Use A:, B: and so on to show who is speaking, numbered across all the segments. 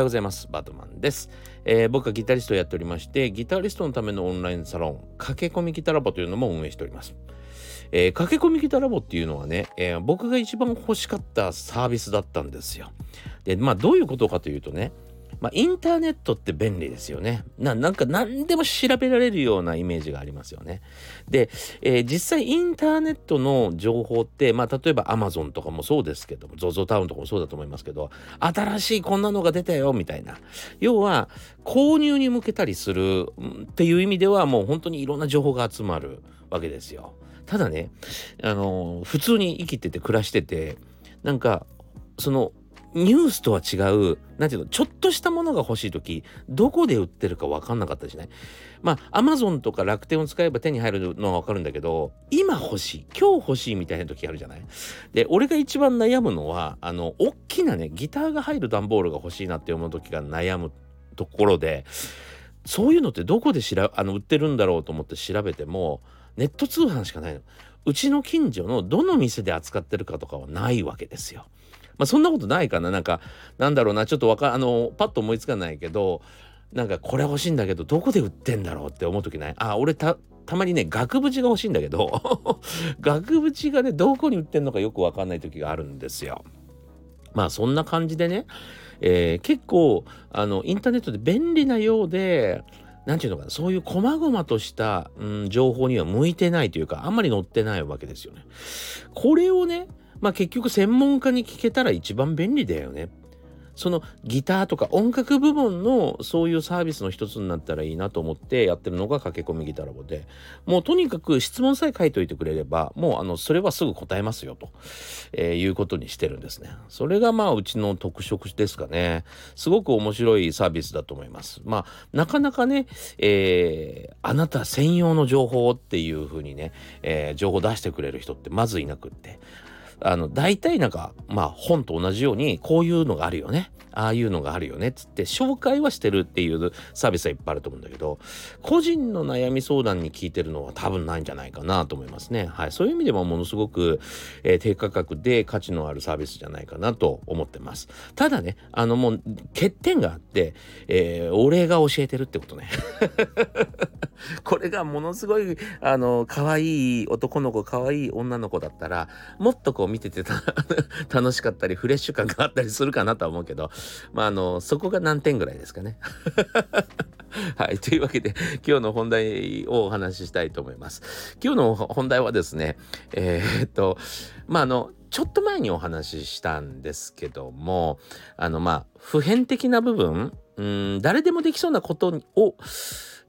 A: ようございます。バドマンです、えー、僕はギタリストをやっておりまして、ギタリストのためのオンラインサロン、駆け込みギタラボというのも運営しております。えー、駆け込みギタラボっていうのはね、えー、僕が一番欲しかったサービスだったんですよ。で、まあどういうことかというとね、まあ、インターネットって便利ですよね。なんか何でも調べられるようなイメージがありますよね。で、えー、実際インターネットの情報って、まあ、例えば Amazon とかもそうですけども、ZOZO タウンとかもそうだと思いますけど、新しいこんなのが出たよみたいな。要は、購入に向けたりするっていう意味では、もう本当にいろんな情報が集まるわけですよ。ただね、あの普通に生きてて暮らしてて、なんか、そのニュースとは違う、なんていうの、ちょっとしたものが欲しいとき、どこで売ってるか分かんなかったじゃない？まあ、アマゾンとか楽天を使えば手に入るのは分かるんだけど、今欲しい、今日欲しいみたいな時あるじゃない？で、俺が一番悩むのは、あの、大きなね、ギターが入る段ボールが欲しいなって思う時が悩むところで、そういうのってどこでしらあの売ってるんだろうと思って調べても、ネット通販しかないの。うちの近所のどの店で扱ってるかとかはないわけですよ。まあそんなことないかななんかなんだろうなちょっとわかあのパッと思いつかないけどなんかこれ欲しいんだけどどこで売ってんだろうって思う時ない？あ俺たたまにね額縁が欲しいんだけど 額縁がねどこに売ってんのかよくわかんない時があるんですよ。まあそんな感じでね、えー、結構あのインターネットで便利なようで何て言うのかなそういう細々とした、うん、情報には向いてないというかあんまり載ってないわけですよね。これをねまあ結局専門家に聞けたら一番便利だよね。そのギターとか音楽部門のそういうサービスの一つになったらいいなと思ってやってるのが駆け込みギターラボで。もうとにかく質問さえ書いといてくれればもうあのそれはすぐ答えますよと、えー、いうことにしてるんですね。それがまあうちの特色ですかね。すごく面白いサービスだと思います。まあなかなかね、えー、あなた専用の情報っていうふうにね、えー、情報出してくれる人ってまずいなくって。あの、大体なんか、まあ本と同じように、こういうのがあるよね。ああいうのがあるよね。っつって紹介はしてるっていうサービスはいっぱいあると思うんだけど、個人の悩み相談に聞いてるのは多分ないんじゃないかなと思いますね。はい。そういう意味でもものすごく、えー、低価格で価値のあるサービスじゃないかなと思ってます。ただね、あのもう欠点があって、えー、俺が教えてるってことね。これがものすごい、あの、可愛い男の子、可愛い女の子だったら、もっとこう見てて 楽しかったりフレッシュ感があったりするかなとは思うけどまああのそこが何点ぐらいですかね。はい。というわけで、今日の本題をお話ししたいと思います。今日の本題はですね、えー、っと、まあ、あの、ちょっと前にお話ししたんですけども、あの、まあ、普遍的な部分、うん、誰でもできそうなことを、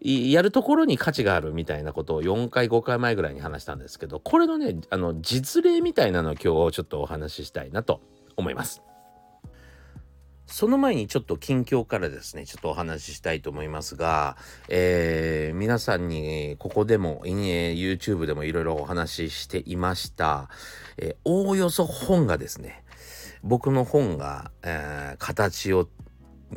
A: やるところに価値があるみたいなことを4回5回前ぐらいに話したんですけどこれのねあの実例みたいなのを今日ちょっとお話ししたいなと思います。その前にちょっと近況からですね、ちょっとお話ししたいと思いますが、えー、皆さんにここでも、え、YouTube でもいろいろお話ししていました、えー、おおよそ本がですね、僕の本が、えー、形を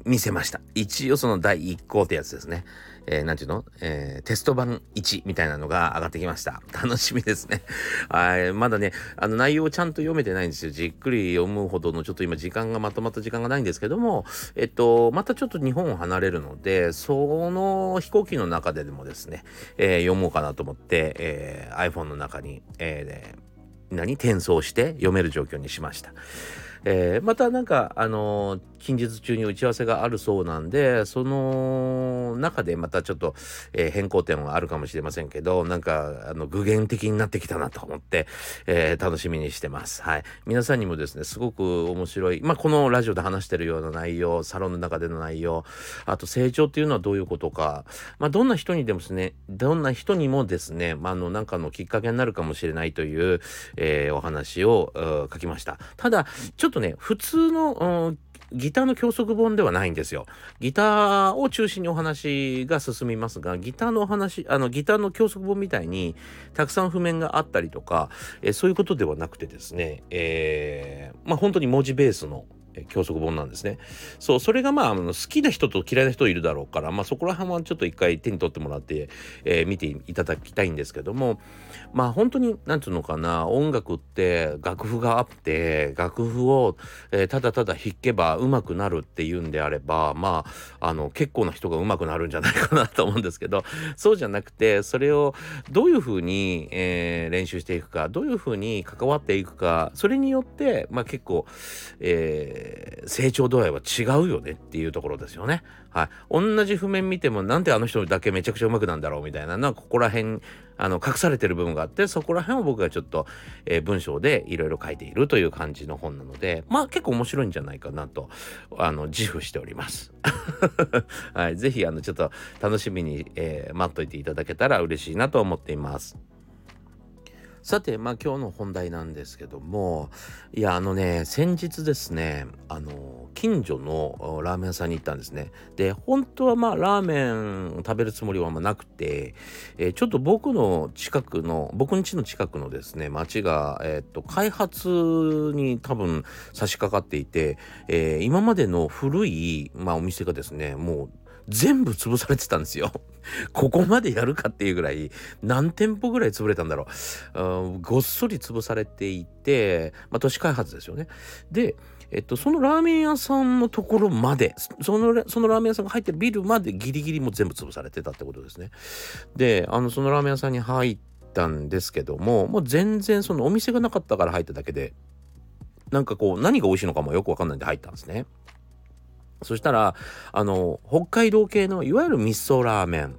A: 見せました。一応その第1項ってやつですね。えー、なんていうの、えー、テスト版1みたいなのが上がってきました。楽しみですね。はい。まだね、あの内容をちゃんと読めてないんですよ。じっくり読むほどのちょっと今時間がまとまった時間がないんですけども、えっと、またちょっと日本を離れるので、その飛行機の中ででもですね、えー、読もうかなと思って、えー、iPhone の中に、えー、何？転送して読める状況にしました。えー、またなんか、あのー、近日中に打ち合わせがあるそうなんで、その中でまたちょっと、えー、変更点はあるかもしれませんけど、なんか、あの、具現的になってきたなと思って、え楽しみにしてます。はい。皆さんにもですね、すごく面白い、まあ、このラジオで話してるような内容、サロンの中での内容、あと成長っていうのはどういうことか、まあ、どんな人にでもですね、どんな人にもですね、まあ、あの、なんかのきっかけになるかもしれないという、えお話を書きました。ただ、ちょっととね、普通の、ギターの教則本ではないんですよ。ギターを中心にお話が進みますが、ギターのお話、あの、ギターの教則本みたいに、たくさん譜面があったりとか、えそういうことではなくてですね、えー、まあ本当に文字ベースの教則本なんですね。そう、それがまあ、あの好きな人と嫌いな人いるだろうから、まあそこら辺はちょっと一回手に取ってもらって、えー、見ていただきたいんですけども、まあ本当に、なんていうのかな、音楽って楽譜があって、楽譜を、えー、ただただ弾けば上手くなるっていうんであれば、まあ、あの、結構な人が上手くなるんじゃないかなと思うんですけど、そうじゃなくて、それをどういうふうに、えー、練習していくか、どういうふうに関わっていくか、それによって、まあ結構、えー成長度合いは違うよねっていうところですよね。はい。同じ譜面見てもなんであの人だけめちゃくちゃ上手くなんだろうみたいなのはここら辺あの隠されてる部分があってそこら辺を僕がちょっと、えー、文章でいろいろ書いているという感じの本なのでまあ結構面白いんじゃないかなとあの自負しております。はい。ぜひあのちょっと楽しみに、えー、待っといていただけたら嬉しいなと思っています。さて、まあ今日の本題なんですけども、いや、あのね、先日ですね、あの、近所のラーメン屋さんに行ったんですね。で、本当はまあラーメン食べるつもりはあんまなくて、えー、ちょっと僕の近くの、僕ん家の近くのですね、町が、えっ、と、開発に多分差し掛かっていて、えー、今までの古い、まあお店がですね、もう全部潰されてたんですよ。ここまでやるかっていうぐらい何店舗ぐらい潰れたんだろう。うんごっそり潰されていて、まあ、都市開発ですよね。で、えっと、そのラーメン屋さんのところまで、その、そのラーメン屋さんが入ってるビルまでギリギリも全部潰されてたってことですね。で、あの、そのラーメン屋さんに入ったんですけども、もう全然そのお店がなかったから入っただけで、なんかこう、何が美味しいのかもよくわかんないんで入ったんですね。そしたら、あの、北海道系のいわゆる味噌ラーメン。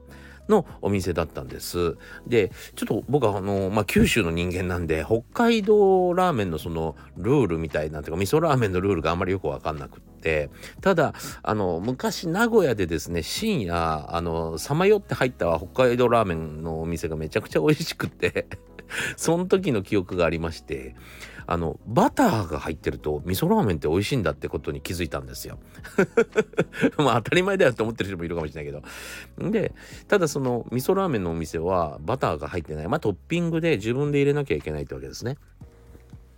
A: のお店だったんです。で、ちょっと僕はあの、まあ、九州の人間なんで、北海道ラーメンのそのルールみたいな、とか味噌ラーメンのルールがあんまりよくわかんなくって、ただ、あの、昔名古屋でですね、深夜、あの、さまよって入った北海道ラーメンのお店がめちゃくちゃ美味しくて その時の記憶がありまして、あの、バターが入ってると味噌ラーメンって美味しいんだってことに気づいたんですよ。まあ当たり前だよって思ってる人もいるかもしれないけど。で、ただその味噌ラーメンのお店はバターが入ってない。まあトッピングで自分で入れなきゃいけないってわけですね。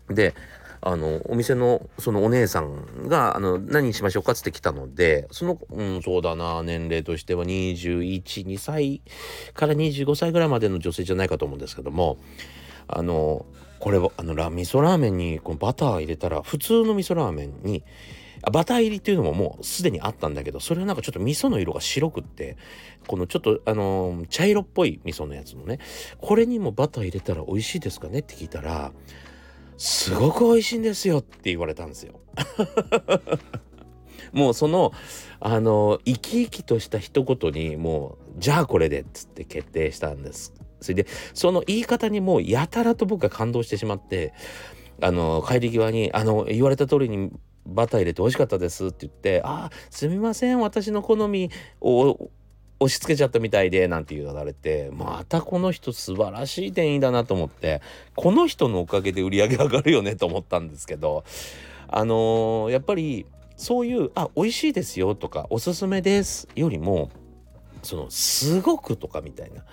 A: で、あの、お店の、そのお姉さんが、あの、何にしましょうかって来たので、その、うん、そうだな、年齢としては21、2歳から25歳ぐらいまでの女性じゃないかと思うんですけども、あの、これあのラ味噌ラーメンにこのバター入れたら普通の味噌ラーメンにあバター入りっていうのももうすでにあったんだけどそれはなんかちょっと味噌の色が白くってこのちょっとあのー、茶色っぽい味噌のやつのねこれにもバター入れたら美味しいですかねって聞いたらすごく美味しいんですよって言われたんですよ。もうそのあの生き生きとした一言にもうじゃあこれでっつって決定したんですそれでその言い方にもうやたらと僕が感動してしまってあの帰り際にあの言われた通りにバター入れて美味しかったですって言って「ああすみません私の好みを押し付けちゃったみたいで」なんて言われてまたこの人素晴らしい店員だなと思ってこの人のおかげで売り上げ上がるよねと思ったんですけどあのー、やっぱりそういう「あ美味しいですよ」とか「おすすめです」よりもそのすごくとかみたいな、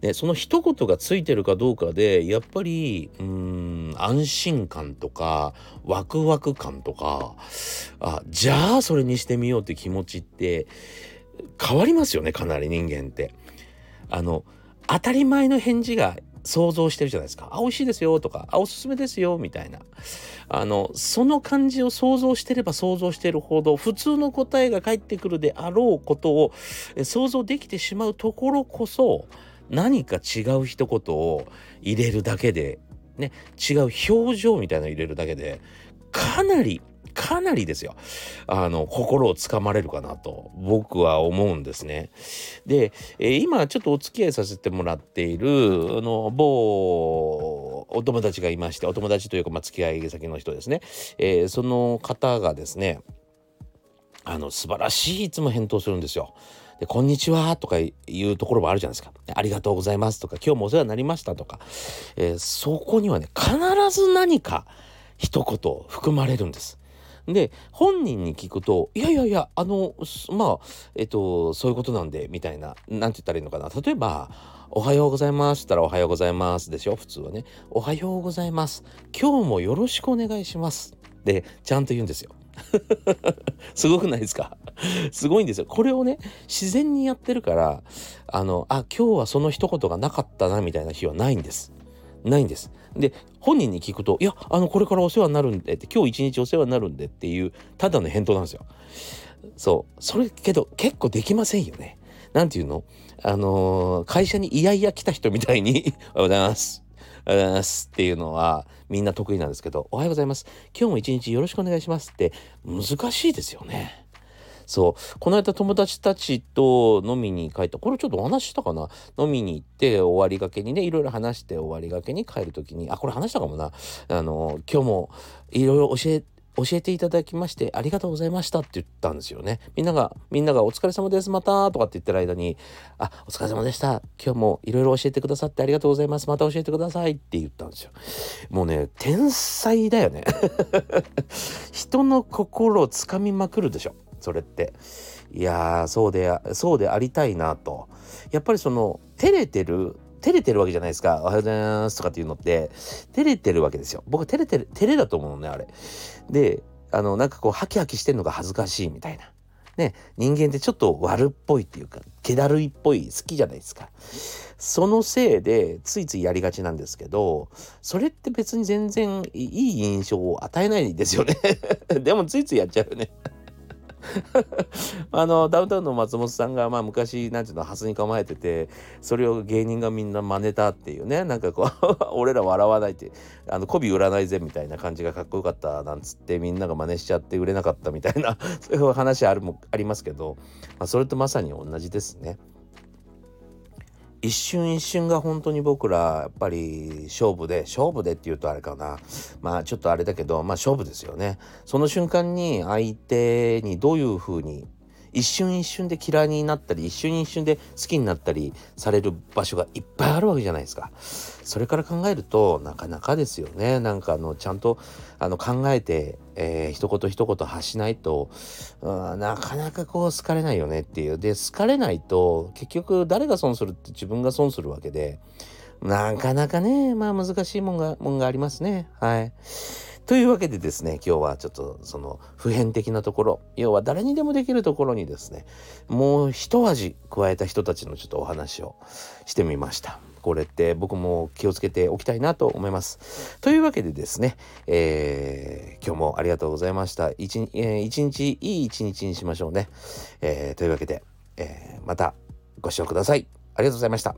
A: ね、その一言がついてるかどうかでやっぱりうん安心感とかワクワク感とかあじゃあそれにしてみようって気持ちって変わりますよねかなり人間って。あの当たり前の返事が想像してるじゃないですか。あ、美味しいですよとか、あ、おすすめですよみたいな。あの、その感じを想像してれば想像してるほど、普通の答えが返ってくるであろうことを想像できてしまうところこそ、何か違う一言を入れるだけで、ね、違う表情みたいなの入れるだけで、かなりかなりですよ。あの、心をつかまれるかなと、僕は思うんですね。で、えー、今ちょっとお付き合いさせてもらっている、あの、某お友達がいまして、お友達というか、まあ、付き合い先の人ですね。えー、その方がですね、あの、素晴らしいいつも返答するんですよ。で、こんにちはとかいうところもあるじゃないですか。ありがとうございますとか、今日もお世話になりましたとか、えー、そこにはね、必ず何か一言含まれるんです。で本人に聞くと「いやいやいやあのまあえっとそういうことなんで」みたいな何て言ったらいいのかな例えば「おはようございます」ったら「おはようございます」でしょ？普通はね「おはようございます今日もよろしくお願いします」でちゃんと言うんですよ。すごくないですか？すごいんですよ。これをね、自然にやってるから、あの、あ、今日はその一言がなかったなみたいな日はないんです。ないんです。で、本人に聞くと、いや、あの、これからお世話になるんでって、今日一日お世話になるんでっていう、ただの返答なんですよ。そう。それけど、結構できませんよね。なんていうの？あのー、会社にいやいや来た人みたいに おはようございます。おはようございますっていうのはみんな得意なんですけど、おはようございます。今日も一日よろしくお願いしますって難しいですよね。そう。この間友達たちと飲みに帰った。これちょっとお話したかな？飲みに行って終わりがけにね、いろいろ話して終わりがけに帰る時に、あ、これ話したかもな。あの、今日もいろいろ教え教えていただきましてありがとうございましたって言ったんですよね。みんなが、みんながお疲れ様です、またとかって言ってる間に、あ、お疲れ様でした。今日もいろいろ教えてくださってありがとうございます。また教えてくださいって言ったんですよ。もうね、天才だよね。人の心をつかみまくるでしょ。それって。いやー、そうで、そうでありたいなと。やっぱりその、照れてる照れてるわけじゃないですか。おはようございますとかっていうのって、照れてるわけですよ。僕照れてる、照れだと思うのね、あれ。で、あの、なんかこう、ハキハキしてんのが恥ずかしいみたいな。ね、人間ってちょっと悪っぽいっていうか、気だるいっぽい、好きじゃないですか。そのせいで、ついついやりがちなんですけど、それって別に全然いい印象を与えないですよね。でもついついやっちゃうよね。あのダウンタウンの松本さんがまあ昔なんていうのハスに構えててそれを芸人がみんな真似たっていうねなんかこう 俺ら笑わないってあの媚び売らないぜみたいな感じがかっこよかったなんつってみんなが真似しちゃって売れなかったみたいな そういう話あるもありますけど、まあ、それとまさに同じですね。一瞬一瞬が本当に僕らやっぱり勝負で勝負でっていうとあれかな。まあちょっとあれだけどまあ勝負ですよね。その瞬間に相手にどういうふうに一瞬一瞬で嫌いになったり一瞬一瞬で好きになったりされる場所がいっぱいあるわけじゃないですか。それから考えるとなかなかですよね。なんかあのちゃんとあの考えて、えー、一言一言発しないと、うん、なかなかこう好かれないよねっていう。で好かれないと結局誰が損するって自分が損するわけでなかなかねまあ難しいもんがもんがありますね。はい。というわけでですね、今日はちょっとその普遍的なところ、要は誰にでもできるところにですね、もう一味加えた人たちのちょっとお話をしてみました。これって僕も気をつけておきたいなと思います。というわけでですね、えー、今日もありがとうございました。一,、えー、日いい一日にしましょうね。えー、というわけで、え、またご視聴ください。ありがとうございました。